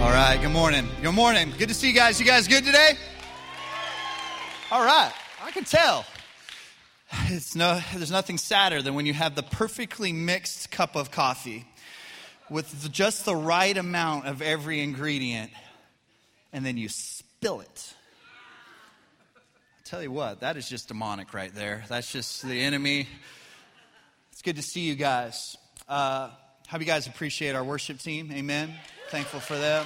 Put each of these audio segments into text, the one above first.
All right, good morning. Good morning. Good to see you guys. You guys good today? All right, I can tell. It's no, there's nothing sadder than when you have the perfectly mixed cup of coffee with just the right amount of every ingredient and then you spill it. I tell you what, that is just demonic right there. That's just the enemy. It's good to see you guys. Uh, how you guys appreciate our worship team? Amen. Thankful for them.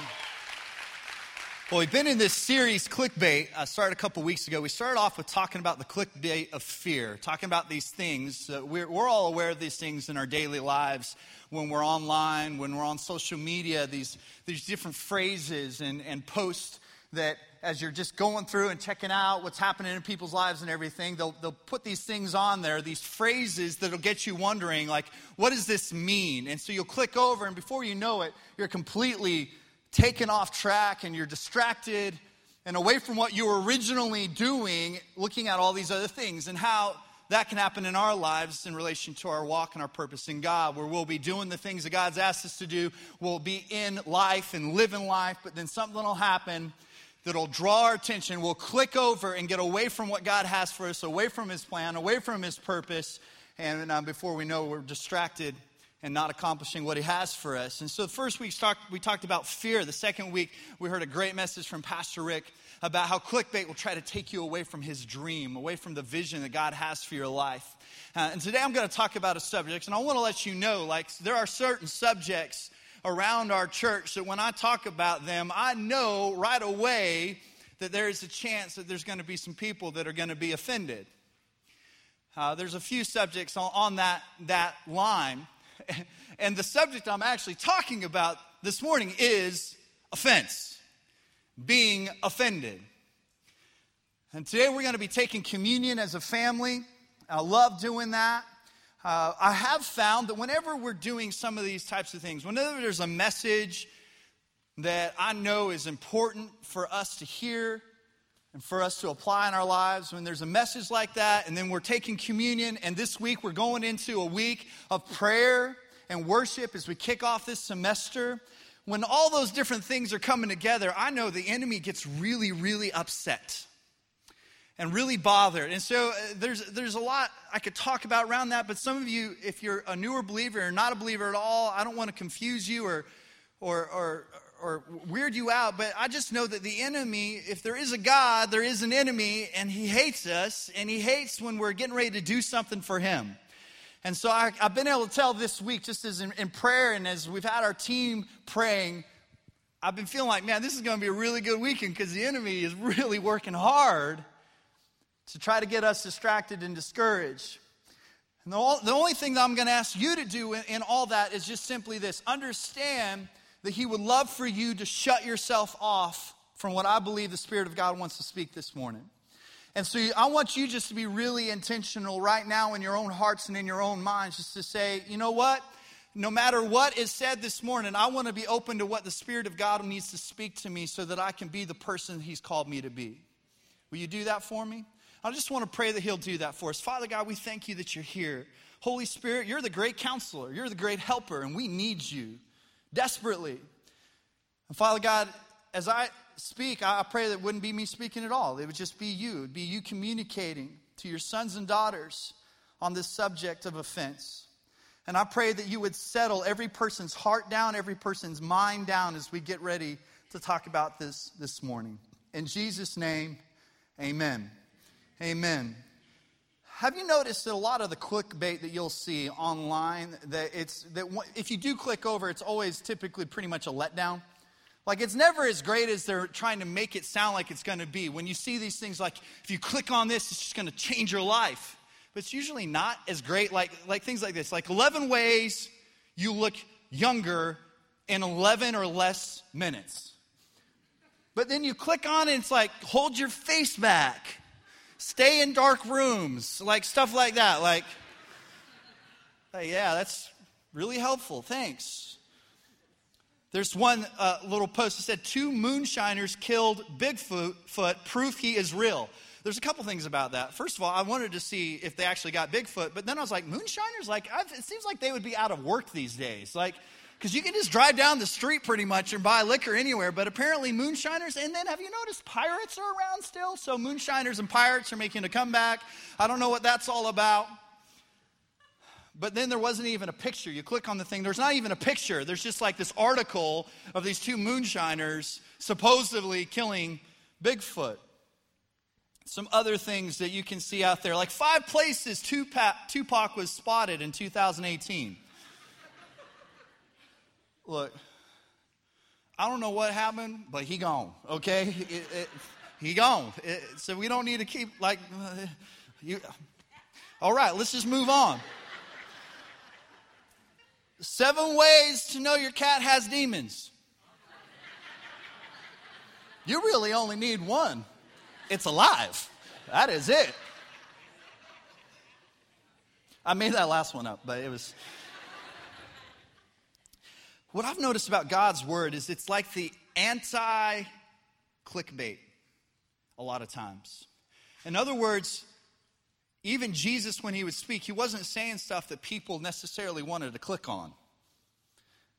Well, we've been in this series, Clickbait. I started a couple weeks ago. We started off with talking about the clickbait of fear, talking about these things. Uh, we're, we're all aware of these things in our daily lives when we're online, when we're on social media, these, these different phrases and, and posts that as you're just going through and checking out what's happening in people's lives and everything, they'll, they'll put these things on there, these phrases that'll get you wondering, like, what does this mean? And so you'll click over, and before you know it, you're completely taken off track and you're distracted and away from what you were originally doing, looking at all these other things and how that can happen in our lives in relation to our walk and our purpose in God, where we'll be doing the things that God's asked us to do. We'll be in life and living life, but then something will happen that'll draw our attention. We'll click over and get away from what God has for us, away from His plan, away from His purpose. And uh, before we know, we're distracted and not accomplishing what He has for us. And so, the first week we talked about fear. The second week, we heard a great message from Pastor Rick about how clickbait will try to take you away from his dream, away from the vision that God has for your life. Uh, and today I'm going to talk about a subject, and I want to let you know like, there are certain subjects around our church that when I talk about them, I know right away that there is a chance that there's going to be some people that are going to be offended. Uh, there's a few subjects on, on that, that line. And the subject I'm actually talking about this morning is offense, being offended. And today we're going to be taking communion as a family. I love doing that uh, I have found that whenever we're doing some of these types of things, whenever there's a message that I know is important for us to hear and for us to apply in our lives, when there's a message like that, and then we're taking communion, and this week we're going into a week of prayer and worship as we kick off this semester. When all those different things are coming together, I know the enemy gets really, really upset and really bothered. And so uh, there's, there's a lot I could talk about around that, but some of you, if you're a newer believer or not a believer at all, I don't want to confuse you or, or, or, or weird you out, but I just know that the enemy, if there is a God, there is an enemy, and he hates us, and he hates when we're getting ready to do something for him. And so I, have been able to tell this week, just as in, in prayer and as we've had our team praying, I've been feeling like, man, this is going to be a really good weekend because the enemy is really working hard to try to get us distracted and discouraged. And the, the only thing that I'm going to ask you to do in, in all that is just simply this understand that He would love for you to shut yourself off from what I believe the Spirit of God wants to speak this morning. And so I want you just to be really intentional right now in your own hearts and in your own minds, just to say, you know what? No matter what is said this morning, I want to be open to what the Spirit of God needs to speak to me so that I can be the person He's called me to be. Will you do that for me? I just want to pray that He'll do that for us. Father God, we thank you that you're here. Holy Spirit, you're the great counselor, you're the great helper, and we need you desperately. And Father God, as I speak, I pray that wouldn't be me speaking at all. It would just be you. It would be you communicating to your sons and daughters on this subject of offense. And I pray that you would settle every person's heart down, every person's mind down as we get ready to talk about this this morning. In Jesus' name, amen. Amen. Have you noticed that a lot of the clickbait that you'll see online that it's that if you do click over, it's always typically pretty much a letdown. Like it's never as great as they're trying to make it sound like it's going to be. When you see these things like if you click on this, it's just going to change your life. But it's usually not as great like like things like this. Like 11 ways you look younger in 11 or less minutes. But then you click on it, it's like hold your face back stay in dark rooms, like stuff like that. Like, hey, yeah, that's really helpful. Thanks. There's one uh, little post that said two moonshiners killed Bigfoot, foot, proof he is real. There's a couple things about that. First of all, I wanted to see if they actually got Bigfoot, but then I was like, moonshiners? Like, I've, it seems like they would be out of work these days. Like, Because you can just drive down the street pretty much and buy liquor anywhere, but apparently moonshiners, and then have you noticed pirates are around still? So moonshiners and pirates are making a comeback. I don't know what that's all about. But then there wasn't even a picture. You click on the thing, there's not even a picture. There's just like this article of these two moonshiners supposedly killing Bigfoot. Some other things that you can see out there, like five places Tupac, Tupac was spotted in 2018. Look, I don't know what happened, but he gone, okay? It, it, he gone. It, so we don't need to keep like, you. All right, let's just move on. Seven ways to know your cat has demons. You really only need one. It's alive. That is it. I made that last one up, but it was. What I've noticed about God's word is it's like the anti clickbait a lot of times. In other words, even Jesus, when he would speak, he wasn't saying stuff that people necessarily wanted to click on.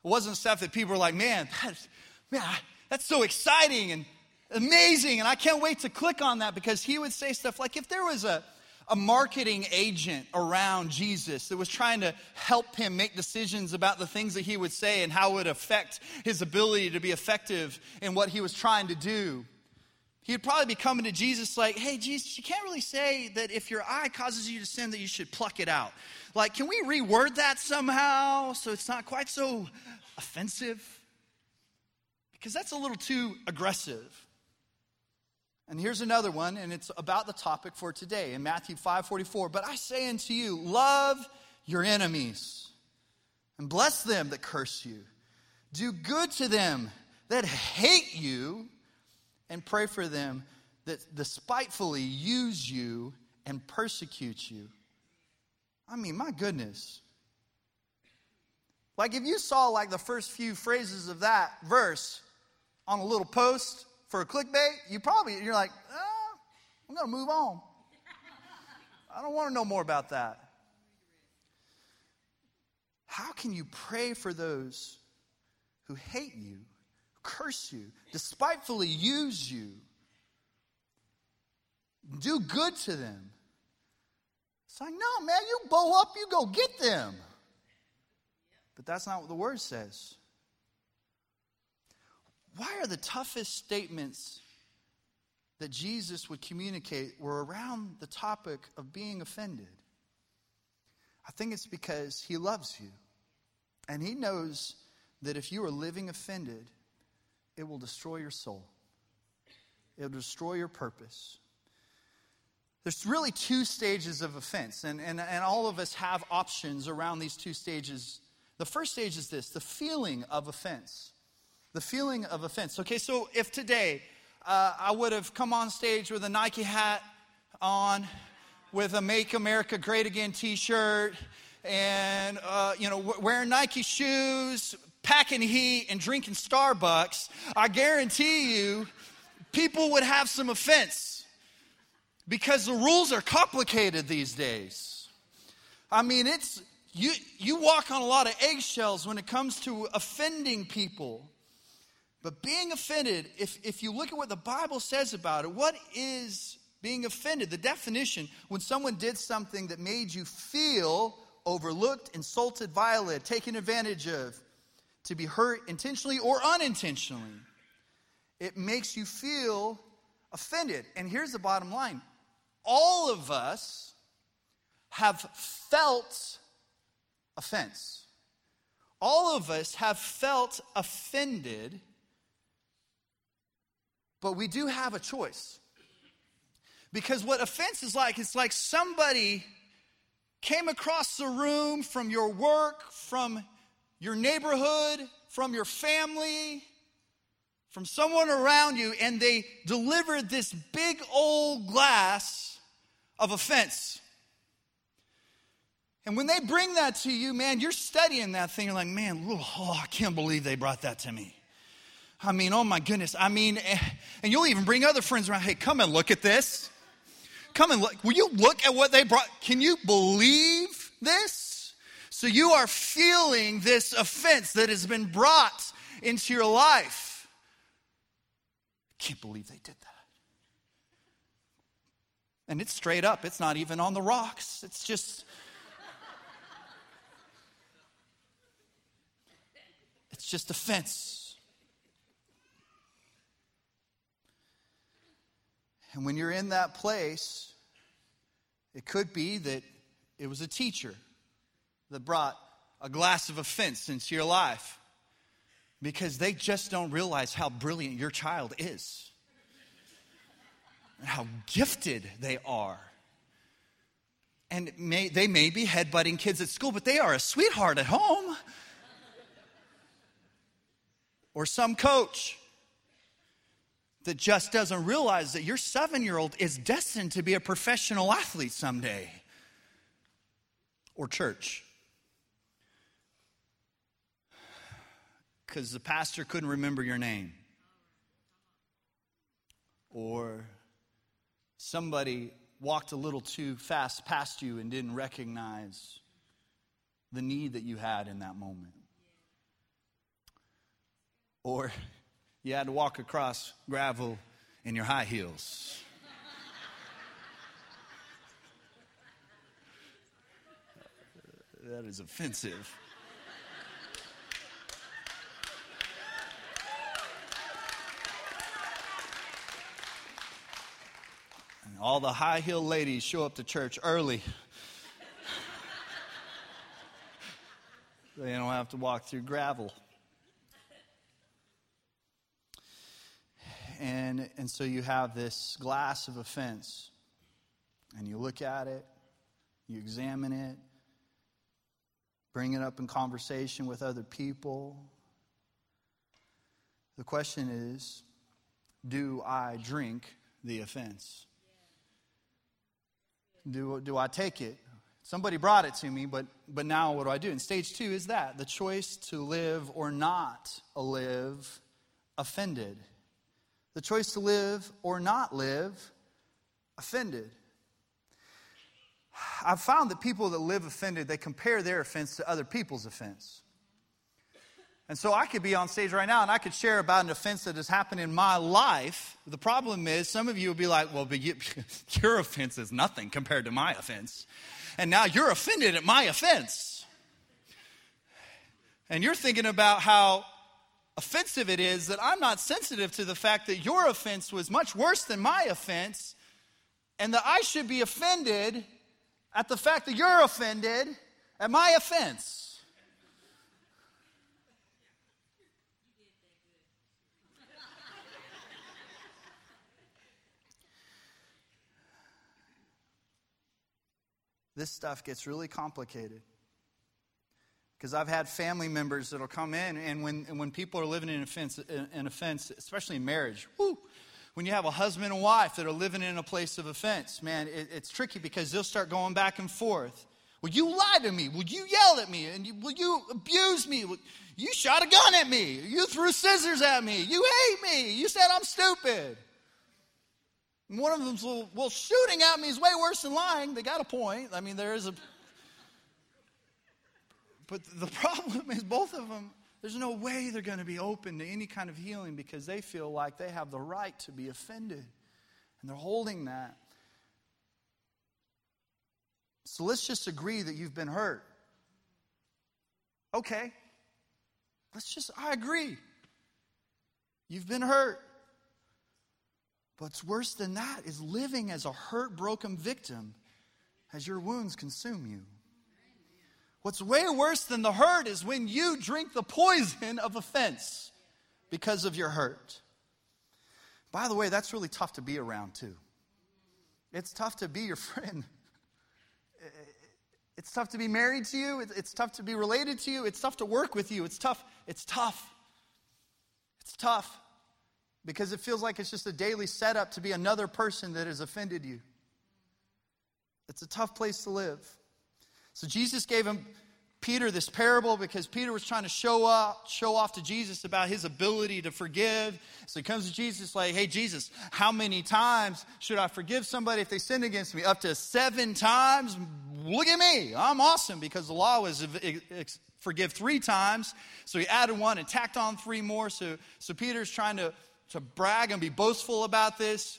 It wasn't stuff that people were like, man, that's, man, that's so exciting and amazing, and I can't wait to click on that because he would say stuff like if there was a, a marketing agent around Jesus that was trying to help him make decisions about the things that he would say and how it would affect his ability to be effective in what he was trying to do. He'd probably be coming to Jesus like, hey, Jesus, you can't really say that if your eye causes you to sin that you should pluck it out. Like, can we reword that somehow so it's not quite so offensive? Because that's a little too aggressive. And here's another one, and it's about the topic for today in Matthew 5 44. But I say unto you, love your enemies and bless them that curse you. Do good to them that hate you, and pray for them that despitefully use you and persecute you. I mean, my goodness. Like if you saw like the first few phrases of that verse on a little post for a clickbait, you probably, you're like, ah, I'm going to move on. I don't want to know more about that. How can you pray for those who hate you, curse you, despitefully use you? Do good to them. It's like, no, man, you bow up, you go get them. But that's not what the word says why are the toughest statements that Jesus would communicate were around the topic of being offended? I think it's because he loves you. And he knows that if you are living offended, it will destroy your soul, it will destroy your purpose. There's really two stages of offense, and, and, and all of us have options around these two stages. The first stage is this the feeling of offense the feeling of offense. Okay, so if today uh, I would have come on stage with a Nike hat on, with a Make America Great Again t shirt, and, uh, you know, wearing Nike shoes, packing heat, and drinking Starbucks, I guarantee you people would have some offense because the rules are complicated these days. I mean, it's you, you walk on a lot of eggshells when it comes to offending people. But being offended, if, if you look at what the Bible says about it, what is being offended? The definition, when someone did something that made you feel overlooked, insulted, violated, taken advantage of, to be hurt intentionally or unintentionally, it makes you feel offended. And here's the bottom line all of us have felt offense. All of us have felt offended but we do have a choice. Because what offense is like, it's like somebody came across the room from your work, from your neighborhood, from your family, from someone around you, and they delivered this big old glass of offense. And when they bring that to you, man, you're studying that thing. You're like, man, oh, I can't believe they brought that to me. I mean, oh my goodness. I mean, eh, and you'll even bring other friends around. Hey, come and look at this. Come and look. Will you look at what they brought? Can you believe this? So you are feeling this offense that has been brought into your life. I Can't believe they did that. And it's straight up, it's not even on the rocks. It's just. It's just offense. And when you're in that place, it could be that it was a teacher that brought a glass of offense into your life because they just don't realize how brilliant your child is and how gifted they are. And may, they may be headbutting kids at school, but they are a sweetheart at home. Or some coach that just doesn't realize that your seven year old is destined to be a professional athlete someday. Or church. Because the pastor couldn't remember your name. Or somebody walked a little too fast past you and didn't recognize the need that you had in that moment. Or you had to walk across gravel in your high heels. that is offensive. all the high heel ladies show up to church early. they don't have to walk through gravel. And, so you have this glass of offense, and you look at it, you examine it, bring it up in conversation with other people. The question is do I drink the offense? Do, do I take it? Somebody brought it to me, but, but now what do I do? And stage two is that the choice to live or not live offended. The choice to live or not live offended. I've found that people that live offended, they compare their offense to other people's offense. And so I could be on stage right now and I could share about an offense that has happened in my life. The problem is, some of you would be like, well, but you, your offense is nothing compared to my offense. And now you're offended at my offense. And you're thinking about how offensive it is that I'm not sensitive to the fact that your offense was much worse than my offense, and that I should be offended at the fact that you're offended at my offense. this stuff gets really complicated. Because I've had family members that'll come in, and when, and when people are living in offense, in offense, especially in marriage, when you have a husband and wife that are living in a place of offense, man, it, it's tricky because they'll start going back and forth. Will you lie to me? Will you yell at me? And you, will you abuse me? You shot a gun at me. You threw scissors at me. You hate me. You said I'm stupid. And one of them's, well, well, shooting at me is way worse than lying. They got a point. I mean, there is a. But the problem is, both of them, there's no way they're going to be open to any kind of healing because they feel like they have the right to be offended. And they're holding that. So let's just agree that you've been hurt. Okay. Let's just, I agree. You've been hurt. What's worse than that is living as a hurt, broken victim as your wounds consume you. What's way worse than the hurt is when you drink the poison of offense because of your hurt. By the way, that's really tough to be around too. It's tough to be your friend. It's tough to be married to you. It's tough to be related to you. It's tough to work with you. It's tough. It's tough. It's tough because it feels like it's just a daily setup to be another person that has offended you. It's a tough place to live. So Jesus gave him Peter this parable because Peter was trying to show up, show off to Jesus about his ability to forgive. So he comes to Jesus like, "Hey Jesus, how many times should I forgive somebody if they sin against me? Up to 7 times? look at me, I'm awesome because the law was forgive three times. So he added one and tacked on three more. So, so Peter's trying to, to brag and be boastful about this.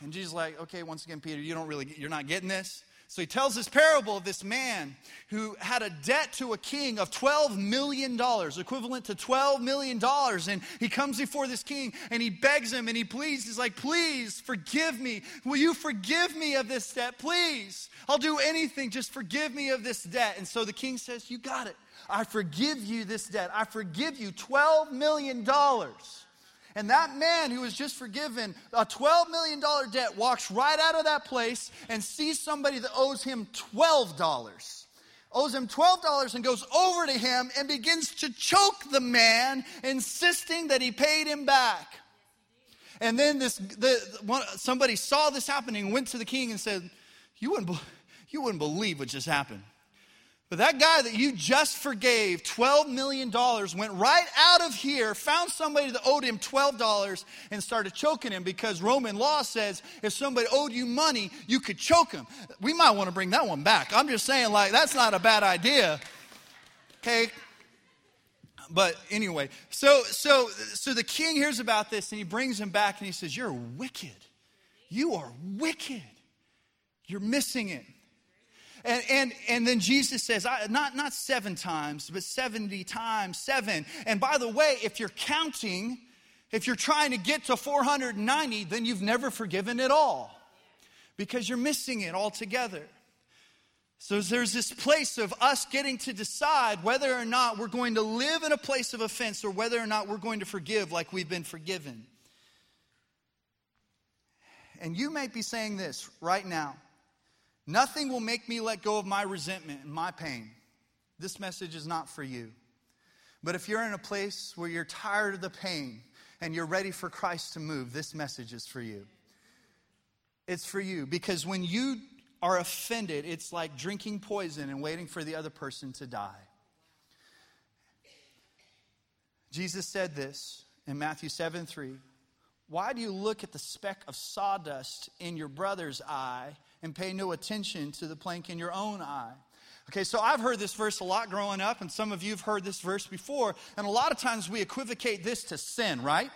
And Jesus like, okay, once again, Peter, you don't really, you're not getting this. So he tells this parable of this man who had a debt to a king of $12 million, equivalent to $12 million. And he comes before this king and he begs him and he pleads. He's like, Please forgive me. Will you forgive me of this debt? Please. I'll do anything. Just forgive me of this debt. And so the king says, You got it. I forgive you this debt. I forgive you $12 million. And that man who was just forgiven a $12 million debt walks right out of that place and sees somebody that owes him $12. Owes him $12 and goes over to him and begins to choke the man, insisting that he paid him back. And then this, the, one, somebody saw this happening, went to the king and said, you wouldn't, you wouldn't believe what just happened. But that guy that you just forgave $12 million went right out of here, found somebody that owed him $12, and started choking him because Roman law says if somebody owed you money, you could choke him. We might want to bring that one back. I'm just saying, like, that's not a bad idea. Okay? But anyway, so so so the king hears about this and he brings him back and he says, You're wicked. You are wicked. You're missing it. And, and, and then Jesus says, not, not seven times, but 70 times seven. And by the way, if you're counting, if you're trying to get to 490, then you've never forgiven at all because you're missing it altogether. So there's this place of us getting to decide whether or not we're going to live in a place of offense or whether or not we're going to forgive like we've been forgiven. And you might be saying this right now Nothing will make me let go of my resentment and my pain. This message is not for you. But if you're in a place where you're tired of the pain and you're ready for Christ to move, this message is for you. It's for you because when you are offended, it's like drinking poison and waiting for the other person to die. Jesus said this in Matthew 7 3. Why do you look at the speck of sawdust in your brother's eye and pay no attention to the plank in your own eye. Okay, so I've heard this verse a lot growing up, and some of you have heard this verse before, and a lot of times we equivocate this to sin, right?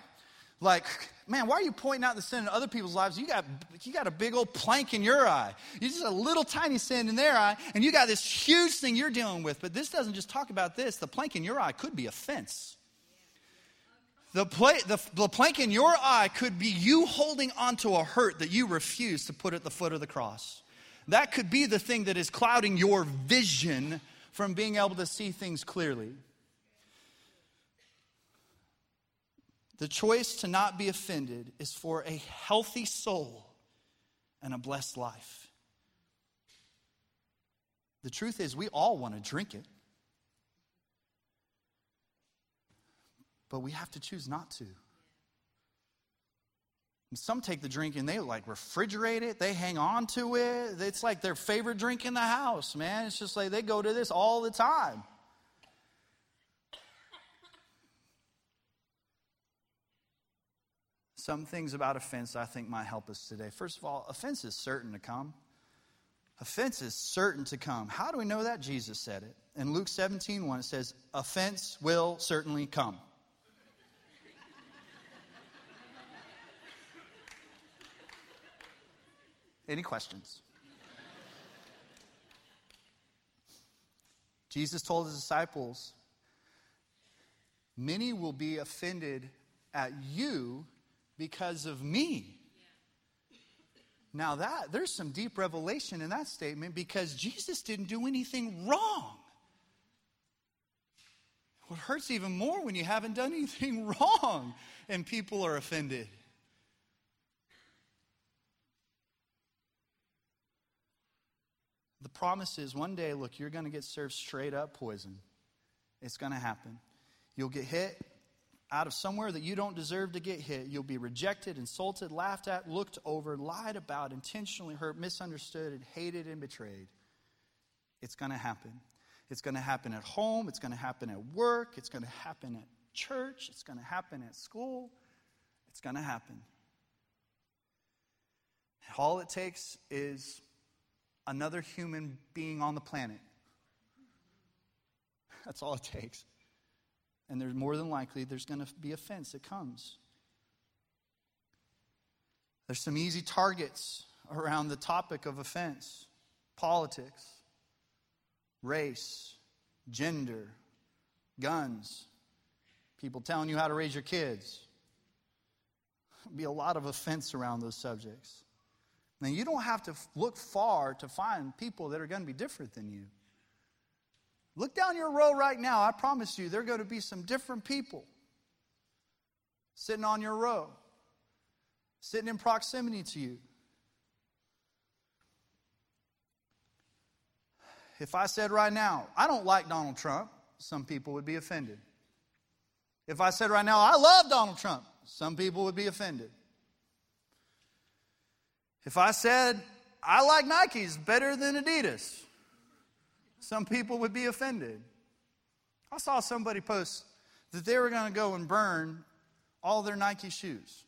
Like, man, why are you pointing out the sin in other people's lives? You got, you got a big old plank in your eye. You just a little tiny sin in their eye, and you got this huge thing you're dealing with. But this doesn't just talk about this. The plank in your eye could be offense. The, the, the plank in your eye could be you holding onto a hurt that you refuse to put at the foot of the cross. That could be the thing that is clouding your vision from being able to see things clearly. The choice to not be offended is for a healthy soul and a blessed life. The truth is, we all want to drink it. But we have to choose not to. And some take the drink and they like refrigerate it, they hang on to it. It's like their favorite drink in the house, man. It's just like they go to this all the time. Some things about offense I think might help us today. First of all, offense is certain to come. Offense is certain to come. How do we know that? Jesus said it. In Luke 17, 1, it says, Offense will certainly come. Any questions? Jesus told his disciples, Many will be offended at you because of me. Now that there's some deep revelation in that statement because Jesus didn't do anything wrong. What hurts even more when you haven't done anything wrong and people are offended. The promise is one day, look, you're going to get served straight up poison. It's going to happen. You'll get hit out of somewhere that you don't deserve to get hit. You'll be rejected, insulted, laughed at, looked over, lied about, intentionally hurt, misunderstood, and hated and betrayed. It's going to happen. It's going to happen at home. It's going to happen at work. It's going to happen at church. It's going to happen at school. It's going to happen. All it takes is another human being on the planet. That's all it takes. And there's more than likely there's going to be offense that comes. There's some easy targets around the topic of offense politics, race, gender, guns, people telling you how to raise your kids. There'll be a lot of offense around those subjects. Now, you don't have to look far to find people that are going to be different than you. Look down your row right now. I promise you, there are going to be some different people sitting on your row, sitting in proximity to you. If I said right now, I don't like Donald Trump, some people would be offended. If I said right now, I love Donald Trump, some people would be offended. If I said, I like Nikes better than Adidas, some people would be offended. I saw somebody post that they were going to go and burn all their Nike shoes.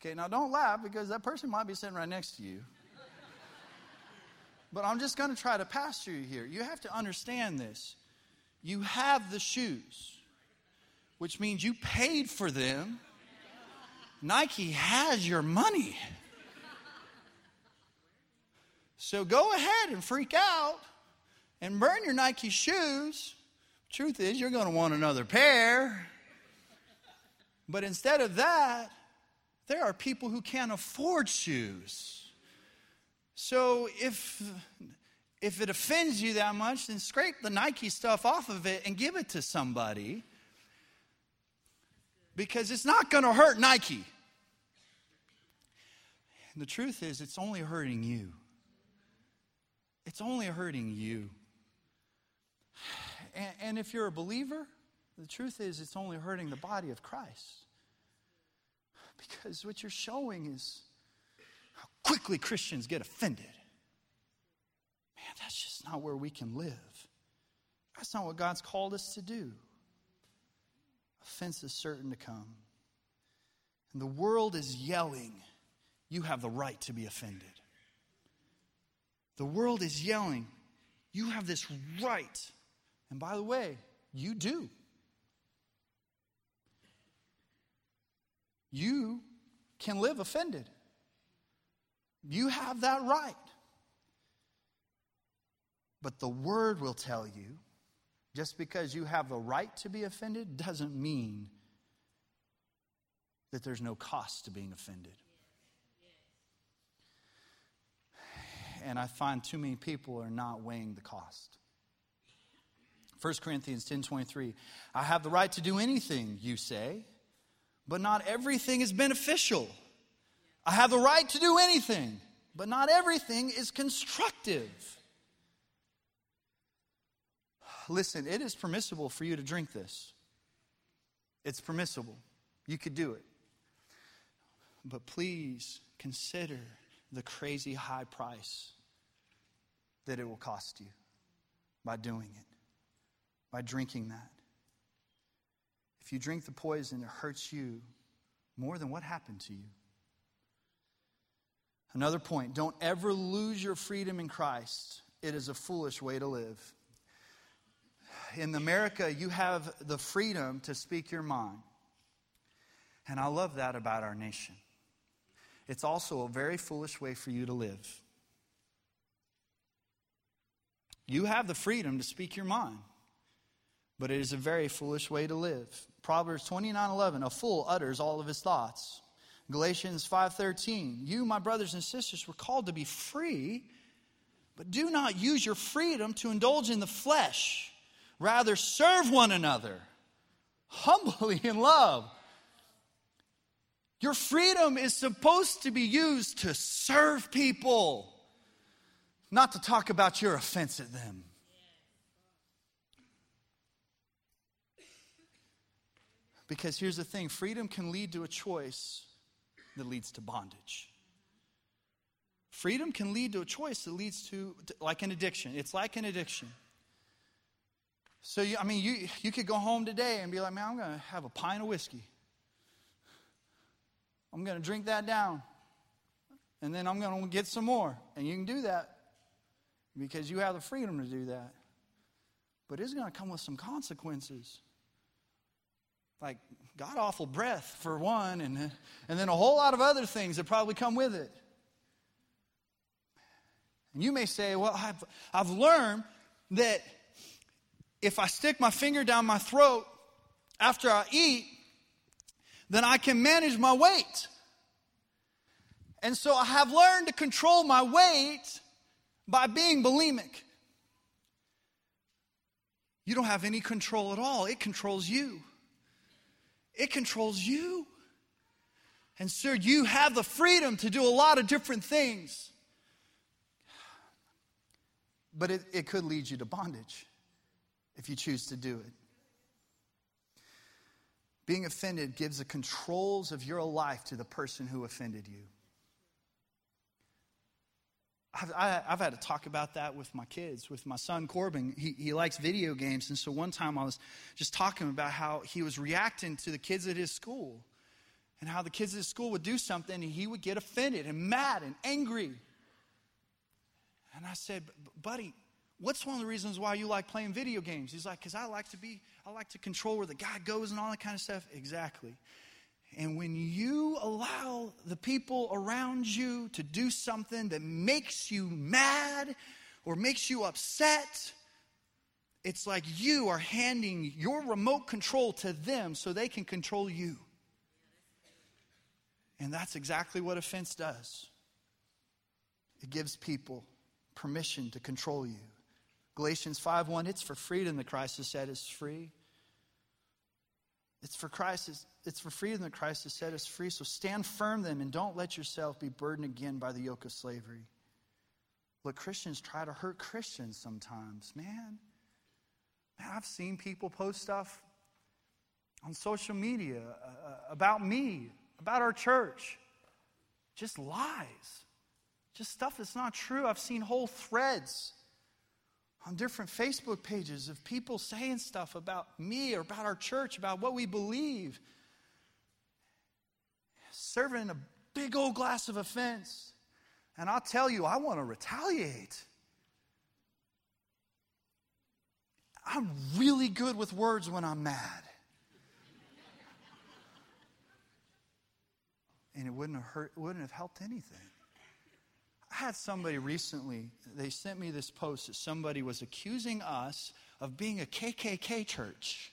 Okay, now don't laugh because that person might be sitting right next to you. But I'm just going to try to pastor you here. You have to understand this. You have the shoes, which means you paid for them. Nike has your money. So go ahead and freak out and burn your Nike shoes. Truth is, you're going to want another pair. But instead of that, there are people who can't afford shoes. So if if it offends you that much, then scrape the Nike stuff off of it and give it to somebody. Because it's not going to hurt Nike. And the truth is, it's only hurting you it's only hurting you. And, and if you're a believer, the truth is it's only hurting the body of Christ. Because what you're showing is how quickly Christians get offended. Man, that's just not where we can live. That's not what God's called us to do. Offense is certain to come. And the world is yelling, You have the right to be offended. The world is yelling, You have this right. And by the way, you do. You can live offended. You have that right. But the word will tell you just because you have the right to be offended doesn't mean that there's no cost to being offended. and I find too many people are not weighing the cost. 1 Corinthians 10:23 I have the right to do anything you say but not everything is beneficial. I have the right to do anything but not everything is constructive. Listen, it is permissible for you to drink this. It's permissible. You could do it. But please consider the crazy high price that it will cost you by doing it, by drinking that. If you drink the poison, it hurts you more than what happened to you. Another point don't ever lose your freedom in Christ. It is a foolish way to live. In America, you have the freedom to speak your mind. And I love that about our nation it's also a very foolish way for you to live. You have the freedom to speak your mind, but it is a very foolish way to live. Proverbs 29 11, a fool utters all of his thoughts. Galatians 5:13, you my brothers and sisters were called to be free, but do not use your freedom to indulge in the flesh. Rather serve one another humbly in love your freedom is supposed to be used to serve people, not to talk about your offense at them. Because here's the thing freedom can lead to a choice that leads to bondage. Freedom can lead to a choice that leads to, like an addiction. It's like an addiction. So, you, I mean, you, you could go home today and be like, man, I'm going to have a pint of whiskey. I'm going to drink that down. and then I'm going to get some more. And you can do that because you have the freedom to do that. But it's going to come with some consequences. Like god awful breath, for one, and, and then a whole lot of other things that probably come with it. And you may say, Well, I've, I've learned that if I stick my finger down my throat after I eat, then I can manage my weight. And so I have learned to control my weight by being bulimic. You don't have any control at all, it controls you. It controls you. And, sir, you have the freedom to do a lot of different things. But it, it could lead you to bondage if you choose to do it. Being offended gives the controls of your life to the person who offended you. I've, I, have had to talk about that with my kids, with my son Corbin. He, he likes video games. And so one time I was just talking about how he was reacting to the kids at his school and how the kids at his school would do something and he would get offended and mad and angry. And I said, buddy, what's one of the reasons why you like playing video games? He's like, because I like to be, I like to control where the guy goes and all that kind of stuff. Exactly. And when you allow the people around you to do something that makes you mad or makes you upset, it's like you are handing your remote control to them so they can control you. And that's exactly what offense does it gives people permission to control you. Galatians 5:1 it's for freedom that Christ has set us free. It's for Christ it's for freedom that Christ has set us free. So stand firm then and don't let yourself be burdened again by the yoke of slavery. Look, Christians try to hurt Christians sometimes, man. Man, I've seen people post stuff on social media uh, about me, about our church. Just lies. Just stuff that's not true. I've seen whole threads on different Facebook pages of people saying stuff about me or about our church, about what we believe serving a big old glass of offense. And I'll tell you, I want to retaliate. I'm really good with words when I'm mad. and it wouldn't have hurt, wouldn't have helped anything. I had somebody recently, they sent me this post that somebody was accusing us of being a KKK church.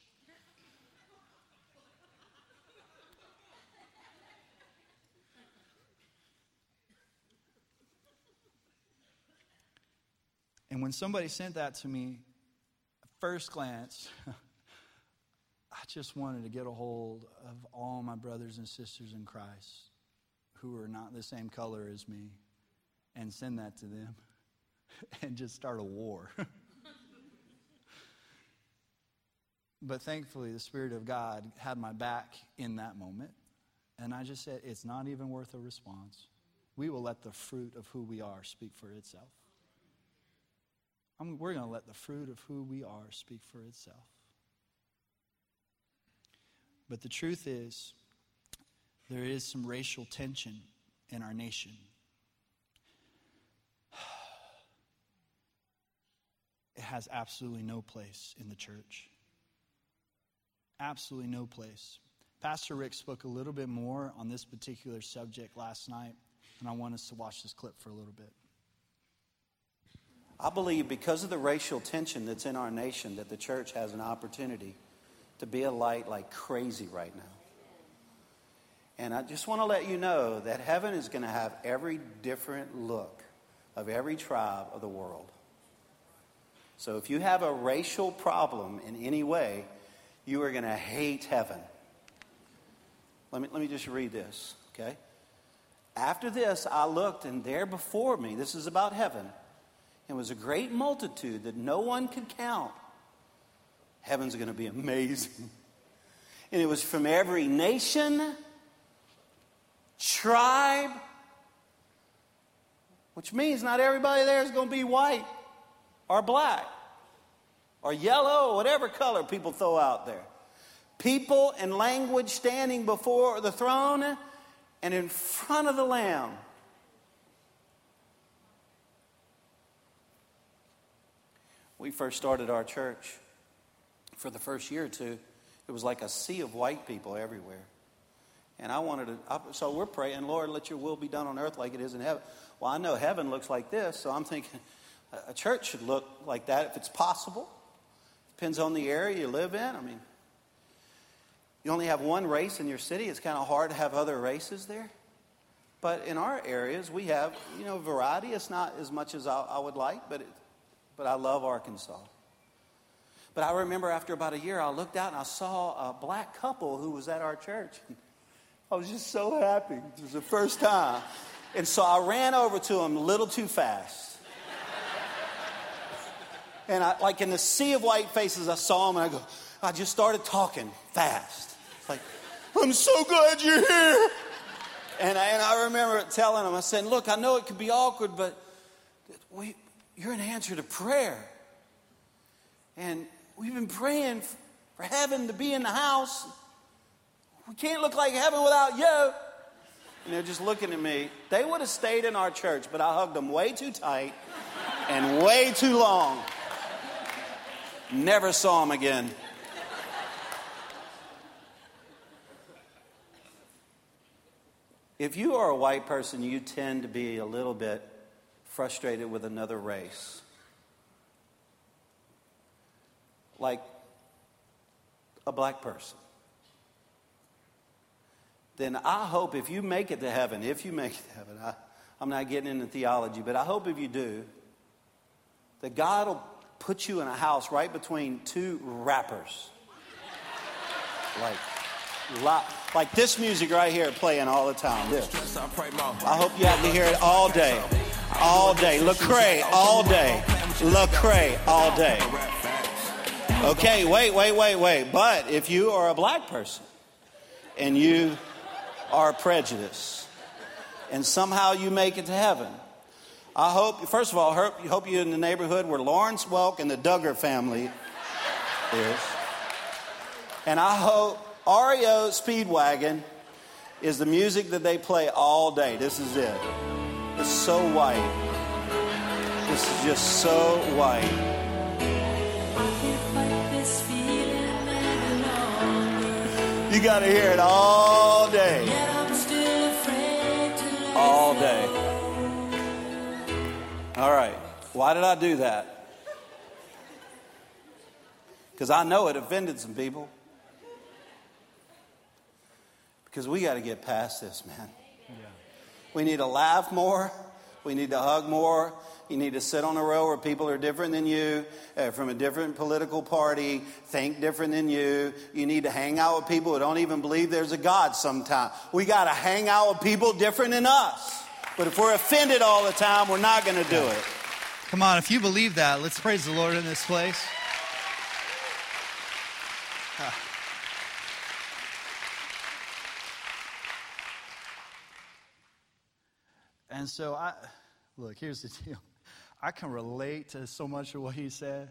And when somebody sent that to me, first glance, I just wanted to get a hold of all my brothers and sisters in Christ who are not the same color as me and send that to them and just start a war. but thankfully, the Spirit of God had my back in that moment. And I just said, it's not even worth a response. We will let the fruit of who we are speak for itself. I'm, we're going to let the fruit of who we are speak for itself. But the truth is, there is some racial tension in our nation. It has absolutely no place in the church. Absolutely no place. Pastor Rick spoke a little bit more on this particular subject last night, and I want us to watch this clip for a little bit. I believe because of the racial tension that's in our nation that the church has an opportunity to be a light like crazy right now. And I just want to let you know that heaven is going to have every different look of every tribe of the world. So if you have a racial problem in any way, you are going to hate heaven. Let me, let me just read this, okay? After this, I looked, and there before me, this is about heaven it was a great multitude that no one could count. Heaven's going to be amazing. And it was from every nation, tribe, which means not everybody there is going to be white or black or yellow, or whatever color people throw out there. People and language standing before the throne and in front of the Lamb. We first started our church for the first year or two. It was like a sea of white people everywhere. And I wanted to, I, so we're praying, Lord, let your will be done on earth like it is in heaven. Well, I know heaven looks like this, so I'm thinking, a church should look like that if it's possible. Depends on the area you live in. I mean, you only have one race in your city. It's kind of hard to have other races there. But in our areas, we have, you know, variety. It's not as much as I, I would like, but, it, but I love Arkansas. But I remember after about a year, I looked out and I saw a black couple who was at our church. I was just so happy. It was the first time. And so I ran over to them a little too fast. And I, like in the sea of white faces, I saw him and I go, I just started talking fast. It's like, I'm so glad you're here. And I, and I remember telling him, I said, Look, I know it could be awkward, but we, you're an answer to prayer. And we've been praying for heaven to be in the house. We can't look like heaven without you. And they're just looking at me. They would have stayed in our church, but I hugged them way too tight and way too long. Never saw him again. If you are a white person, you tend to be a little bit frustrated with another race. Like a black person. Then I hope if you make it to heaven, if you make it to heaven, I, I'm not getting into theology, but I hope if you do, that God will put you in a house right between two rappers. Like, like this music right here playing all the time. This. I hope you have to hear it all day. All day. Lecrae all day. Lecrae all day. Okay, wait, wait, wait, wait. But if you are a black person and you are prejudiced and somehow you make it to heaven, I hope, first of all, hope you're in the neighborhood where Lawrence Welk and the Duggar family is. And I hope REO Speedwagon is the music that they play all day. This is it. It's so white. This is just so white. You got to hear it all day. All right. Why did I do that? Because I know it offended some people. Because we got to get past this, man. Yeah. We need to laugh more. We need to hug more. You need to sit on a row where people are different than you, uh, from a different political party, think different than you. You need to hang out with people who don't even believe there's a God sometimes. We got to hang out with people different than us. But if we're offended all the time, we're not going to do it. Come on, if you believe that, let's praise the Lord in this place. And so I, look, here's the deal. I can relate to so much of what he said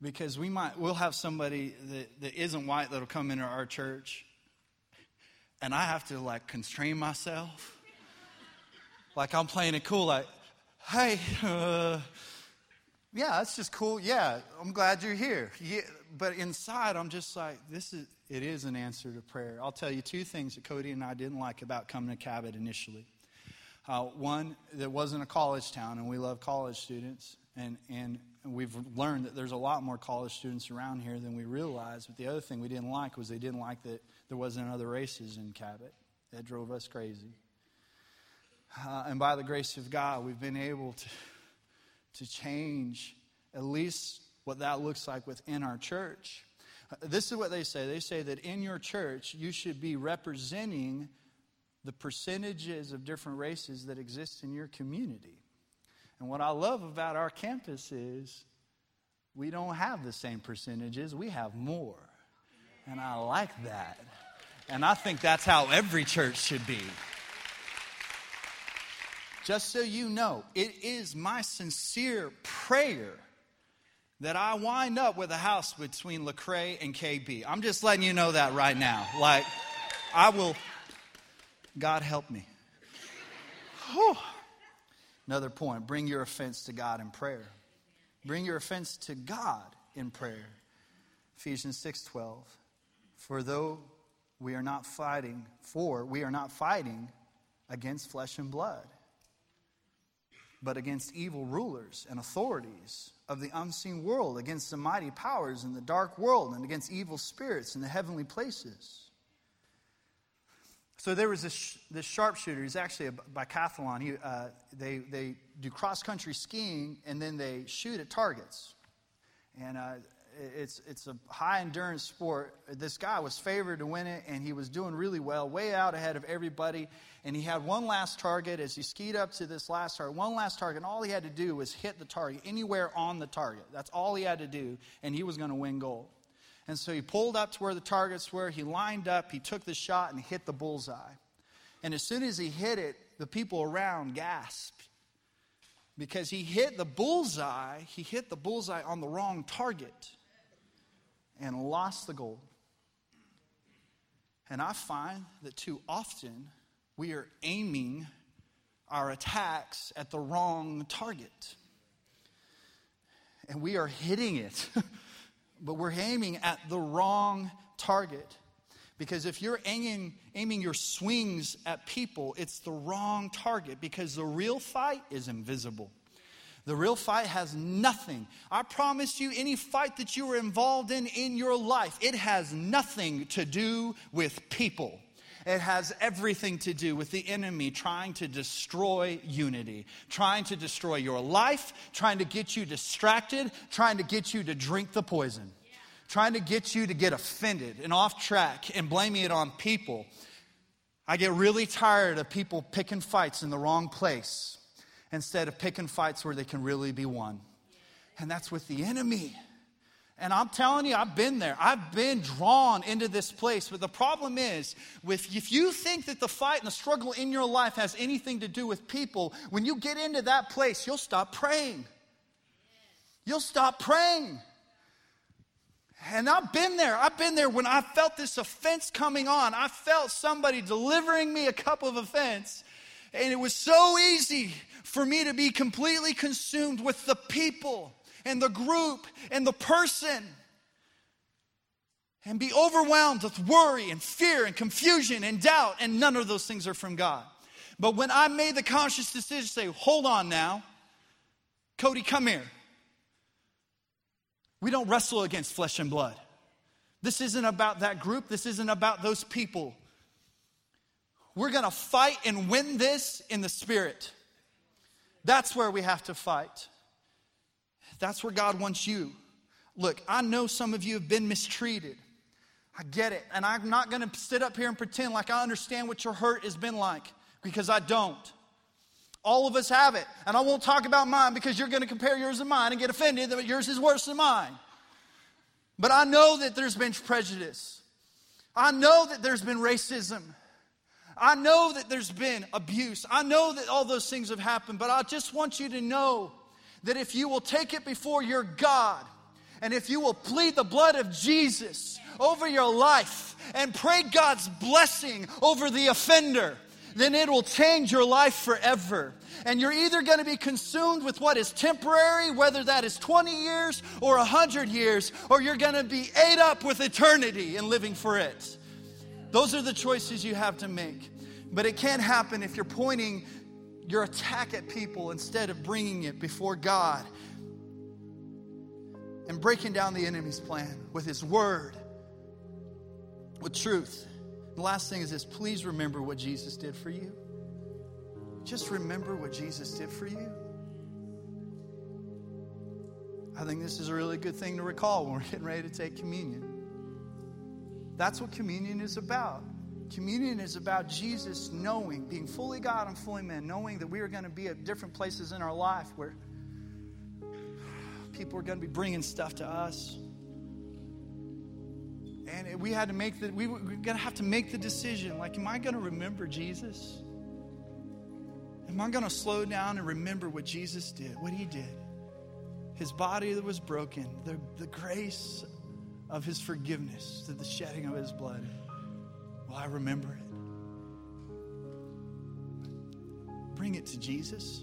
because we might, we'll have somebody that, that isn't white that'll come into our church and I have to like constrain myself. Like I'm playing it cool, like, hey, uh, yeah, that's just cool. Yeah, I'm glad you're here. Yeah, but inside, I'm just like, this is, it is an answer to prayer. I'll tell you two things that Cody and I didn't like about coming to Cabot initially. Uh, one, that wasn't a college town, and we love college students. And, and we've learned that there's a lot more college students around here than we realize. But the other thing we didn't like was they didn't like that there wasn't other races in Cabot. That drove us crazy. Uh, and by the grace of God, we've been able to, to change at least what that looks like within our church. Uh, this is what they say they say that in your church, you should be representing the percentages of different races that exist in your community. And what I love about our campus is we don't have the same percentages, we have more. And I like that. And I think that's how every church should be. Just so you know, it is my sincere prayer that I wind up with a house between Lecrae and KB. I'm just letting you know that right now. Like, I will God help me. Whew. Another point bring your offense to God in prayer. Bring your offense to God in prayer. Ephesians 6:12. For though we are not fighting for we are not fighting against flesh and blood, but against evil rulers and authorities of the unseen world, against the mighty powers in the dark world, and against evil spirits in the heavenly places. So there was this, this sharpshooter. He's actually a biathlon. He, uh, they, they do cross country skiing and then they shoot at targets. And uh, it's, it's a high endurance sport. This guy was favored to win it, and he was doing really well, way out ahead of everybody. And he had one last target as he skied up to this last target. One last target, and all he had to do was hit the target, anywhere on the target. That's all he had to do, and he was going to win gold. And so he pulled up to where the targets were. He lined up, he took the shot, and hit the bullseye. And as soon as he hit it, the people around gasped because he hit the bullseye. He hit the bullseye on the wrong target and lost the gold. And I find that too often we are aiming our attacks at the wrong target. And we are hitting it. but we're aiming at the wrong target. Because if you're aiming, aiming your swings at people, it's the wrong target because the real fight is invisible. The real fight has nothing. I promise you, any fight that you are involved in in your life, it has nothing to do with people. It has everything to do with the enemy trying to destroy unity, trying to destroy your life, trying to get you distracted, trying to get you to drink the poison, trying to get you to get offended and off track and blaming it on people. I get really tired of people picking fights in the wrong place instead of picking fights where they can really be won. And that's with the enemy. And I'm telling you, I've been there. I've been drawn into this place. But the problem is, with, if you think that the fight and the struggle in your life has anything to do with people, when you get into that place, you'll stop praying. You'll stop praying. And I've been there. I've been there when I felt this offense coming on. I felt somebody delivering me a cup of offense. And it was so easy for me to be completely consumed with the people and the group and the person and be overwhelmed with worry and fear and confusion and doubt, and none of those things are from God. But when I made the conscious decision to say, hold on now, Cody, come here. We don't wrestle against flesh and blood. This isn't about that group, this isn't about those people. We're gonna fight and win this in the spirit. That's where we have to fight. That's where God wants you. Look, I know some of you have been mistreated. I get it. And I'm not going to sit up here and pretend like I understand what your hurt has been like because I don't. All of us have it. And I won't talk about mine because you're going to compare yours and mine and get offended that yours is worse than mine. But I know that there's been prejudice. I know that there's been racism. I know that there's been abuse. I know that all those things have happened. But I just want you to know that if you will take it before your God and if you will plead the blood of Jesus over your life and pray God's blessing over the offender, then it will change your life forever. And you're either going to be consumed with what is temporary, whether that is 20 years or 100 years, or you're going to be ate up with eternity and living for it. Those are the choices you have to make. But it can't happen if you're pointing your attack at people instead of bringing it before God and breaking down the enemy's plan with his word, with truth. The last thing is this please remember what Jesus did for you. Just remember what Jesus did for you. I think this is a really good thing to recall when we're getting ready to take communion. That's what communion is about. Communion is about Jesus knowing, being fully God and fully man, knowing that we are going to be at different places in our life where people are going to be bringing stuff to us. And we had to make the, we were going to have to make the decision like, am I going to remember Jesus? Am I going to slow down and remember what Jesus did, what he did? His body that was broken, the, the grace of his forgiveness, to the shedding of his blood. Will I remember it? Bring it to Jesus.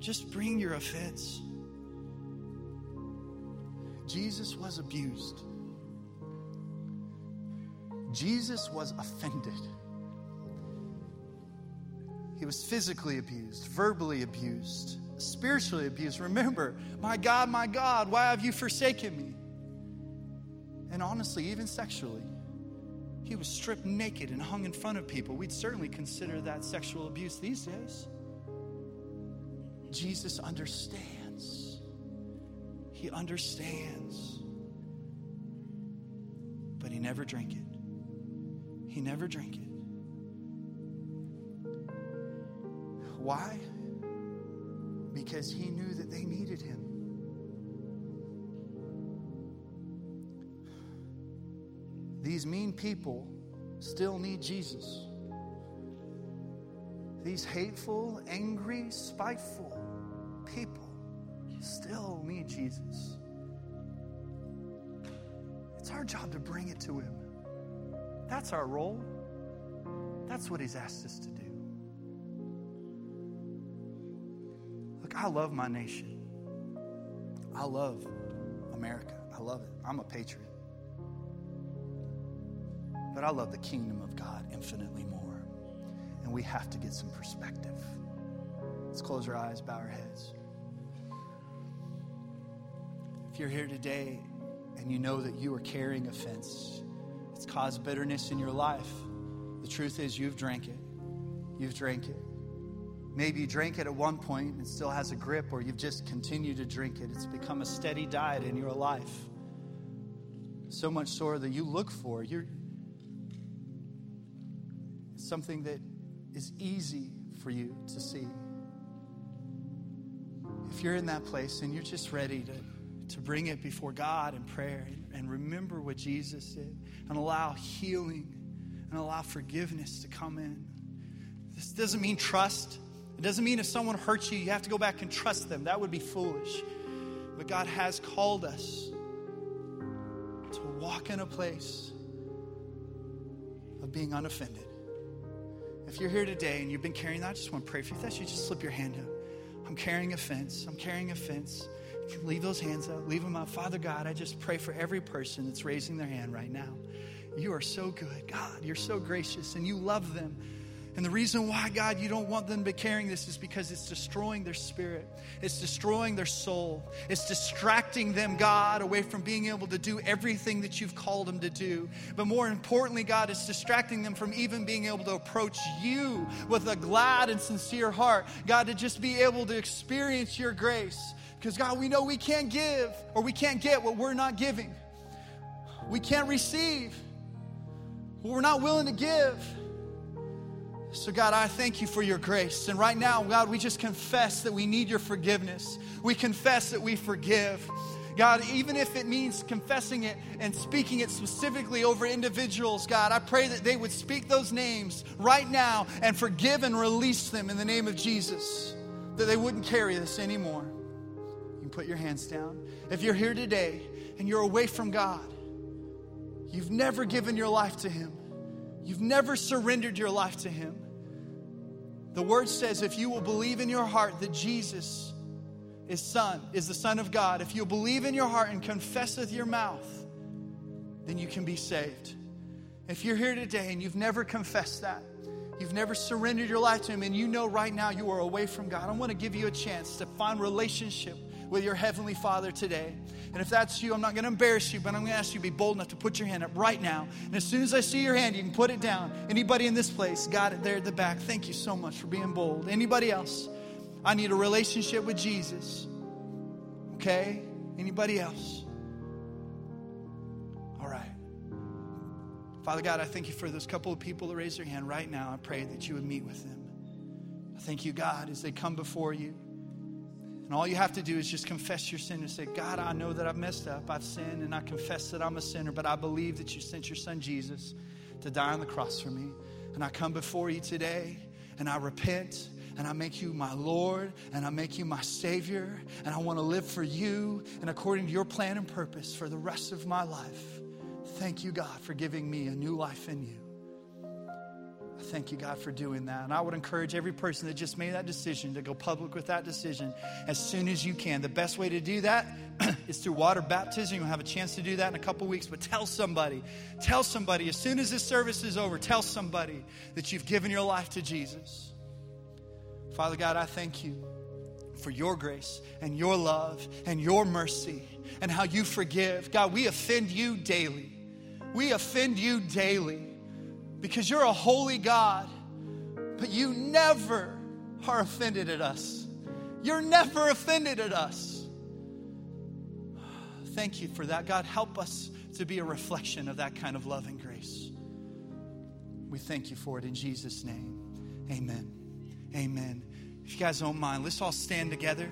Just bring your offense. Jesus was abused. Jesus was offended. He was physically abused, verbally abused, spiritually abused. Remember, my God, my God, why have you forsaken me? And honestly, even sexually. He was stripped naked and hung in front of people. We'd certainly consider that sexual abuse these days. Jesus understands. He understands. But he never drank it. He never drank it. Why? Because he knew that they needed him. These mean people still need Jesus. These hateful, angry, spiteful people still need Jesus. It's our job to bring it to Him. That's our role. That's what He's asked us to do. Look, I love my nation. I love America. I love it. I'm a patriot. But I love the kingdom of God infinitely more. And we have to get some perspective. Let's close our eyes, bow our heads. If you're here today and you know that you are carrying offense, it's caused bitterness in your life. The truth is, you've drank it. You've drank it. Maybe you drank it at one point and it still has a grip, or you've just continued to drink it. It's become a steady diet in your life. So much so that you look for. You're, something that is easy for you to see. If you're in that place and you're just ready to, to bring it before God in prayer and, and remember what Jesus did and allow healing and allow forgiveness to come in. This doesn't mean trust. It doesn't mean if someone hurts you, you have to go back and trust them. That would be foolish. But God has called us to walk in a place of being unoffended. If you're here today and you've been carrying that, I just want to pray for you. If that's you, just slip your hand up. I'm carrying offense. I'm carrying offense. You can leave those hands up, leave them up. Father God, I just pray for every person that's raising their hand right now. You are so good, God. You're so gracious, and you love them. And the reason why, God, you don't want them to be carrying this is because it's destroying their spirit. It's destroying their soul. It's distracting them, God, away from being able to do everything that you've called them to do. But more importantly, God, it's distracting them from even being able to approach you with a glad and sincere heart. God, to just be able to experience your grace. Because, God, we know we can't give or we can't get what we're not giving. We can't receive what we're not willing to give. So, God, I thank you for your grace. And right now, God, we just confess that we need your forgiveness. We confess that we forgive. God, even if it means confessing it and speaking it specifically over individuals, God, I pray that they would speak those names right now and forgive and release them in the name of Jesus, that they wouldn't carry this anymore. You can put your hands down. If you're here today and you're away from God, you've never given your life to Him, you've never surrendered your life to Him. The word says if you will believe in your heart that Jesus is Son, is the Son of God, if you'll believe in your heart and confess with your mouth, then you can be saved. If you're here today and you've never confessed that, you've never surrendered your life to Him, and you know right now you are away from God, I want to give you a chance to find relationship with your Heavenly Father today. And if that's you, I'm not going to embarrass you, but I'm going to ask you to be bold enough to put your hand up right now. And as soon as I see your hand, you can put it down. Anybody in this place, got it there at the back. Thank you so much for being bold. Anybody else? I need a relationship with Jesus. Okay? Anybody else? All right. Father God, I thank you for those couple of people that raised their hand right now. I pray that you would meet with them. I thank you, God, as they come before you. And all you have to do is just confess your sin and say, God, I know that I've messed up. I've sinned and I confess that I'm a sinner, but I believe that you sent your son Jesus to die on the cross for me. And I come before you today and I repent and I make you my Lord and I make you my Savior and I want to live for you and according to your plan and purpose for the rest of my life. Thank you, God, for giving me a new life in you. Thank you, God, for doing that. And I would encourage every person that just made that decision to go public with that decision as soon as you can. The best way to do that is through water baptism. You'll have a chance to do that in a couple weeks, but tell somebody, tell somebody as soon as this service is over, tell somebody that you've given your life to Jesus. Father God, I thank you for your grace and your love and your mercy and how you forgive. God, we offend you daily. We offend you daily because you're a holy God, but you never are offended at us. You're never offended at us. Thank you for that. God, help us to be a reflection of that kind of love and grace. We thank you for it in Jesus' name. Amen. Amen. If you guys don't mind, let's all stand together.